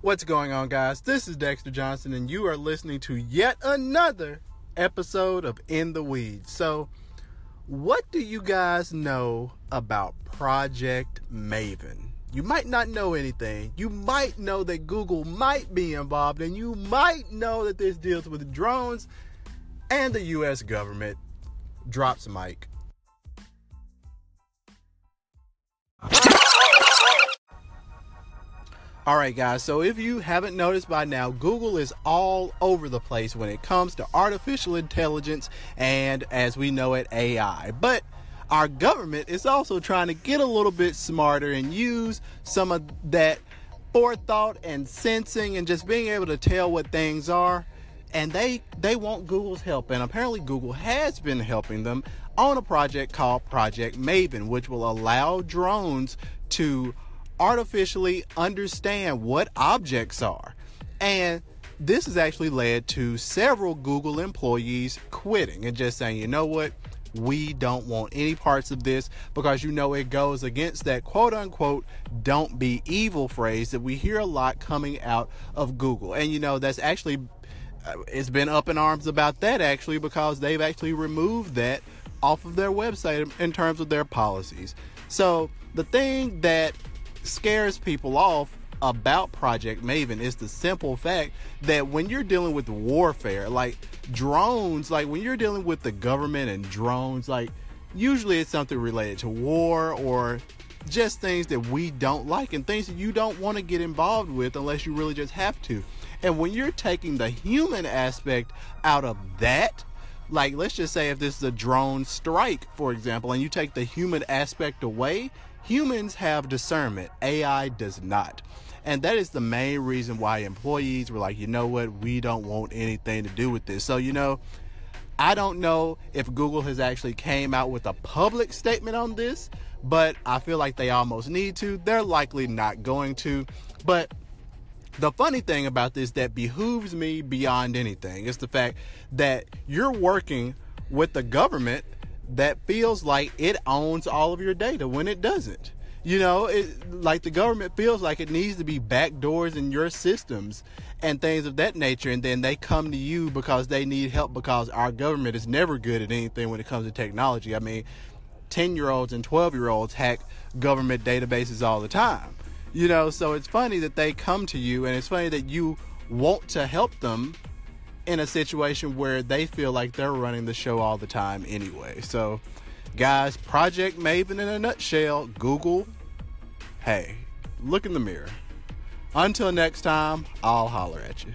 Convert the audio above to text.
What's going on, guys? This is Dexter Johnson, and you are listening to yet another episode of In the Weeds. So, what do you guys know about Project Maven? You might not know anything. You might know that Google might be involved, and you might know that this deals with drones and the U.S. government. Drops mic. All right, guys. So if you haven't noticed by now, Google is all over the place when it comes to artificial intelligence and, as we know it, AI. But our government is also trying to get a little bit smarter and use some of that forethought and sensing and just being able to tell what things are. And they they want Google's help, and apparently Google has been helping them on a project called Project Maven, which will allow drones to artificially understand what objects are. And this has actually led to several Google employees quitting and just saying, you know what? We don't want any parts of this because you know it goes against that quote unquote don't be evil phrase that we hear a lot coming out of Google. And you know, that's actually, uh, it's been up in arms about that actually because they've actually removed that off of their website in terms of their policies. So the thing that scares people off about Project Maven is the simple fact that when you're dealing with warfare, like drones, like when you're dealing with the government and drones, like usually it's something related to war or just things that we don't like and things that you don't want to get involved with unless you really just have to. And when you're taking the human aspect out of that, like let's just say if this is a drone strike, for example, and you take the human aspect away, Humans have discernment, AI does not. And that is the main reason why employees were like, you know what, we don't want anything to do with this. So, you know, I don't know if Google has actually came out with a public statement on this, but I feel like they almost need to. They're likely not going to. But the funny thing about this that behooves me beyond anything is the fact that you're working with the government that feels like it owns all of your data when it doesn't. You know, it, like the government feels like it needs to be backdoors in your systems and things of that nature, and then they come to you because they need help because our government is never good at anything when it comes to technology. I mean, 10 year olds and 12 year olds hack government databases all the time. You know, so it's funny that they come to you, and it's funny that you want to help them in a situation where they feel like they're running the show all the time anyway. So, guys, Project Maven in a nutshell, Google, hey, look in the mirror. Until next time, I'll holler at you.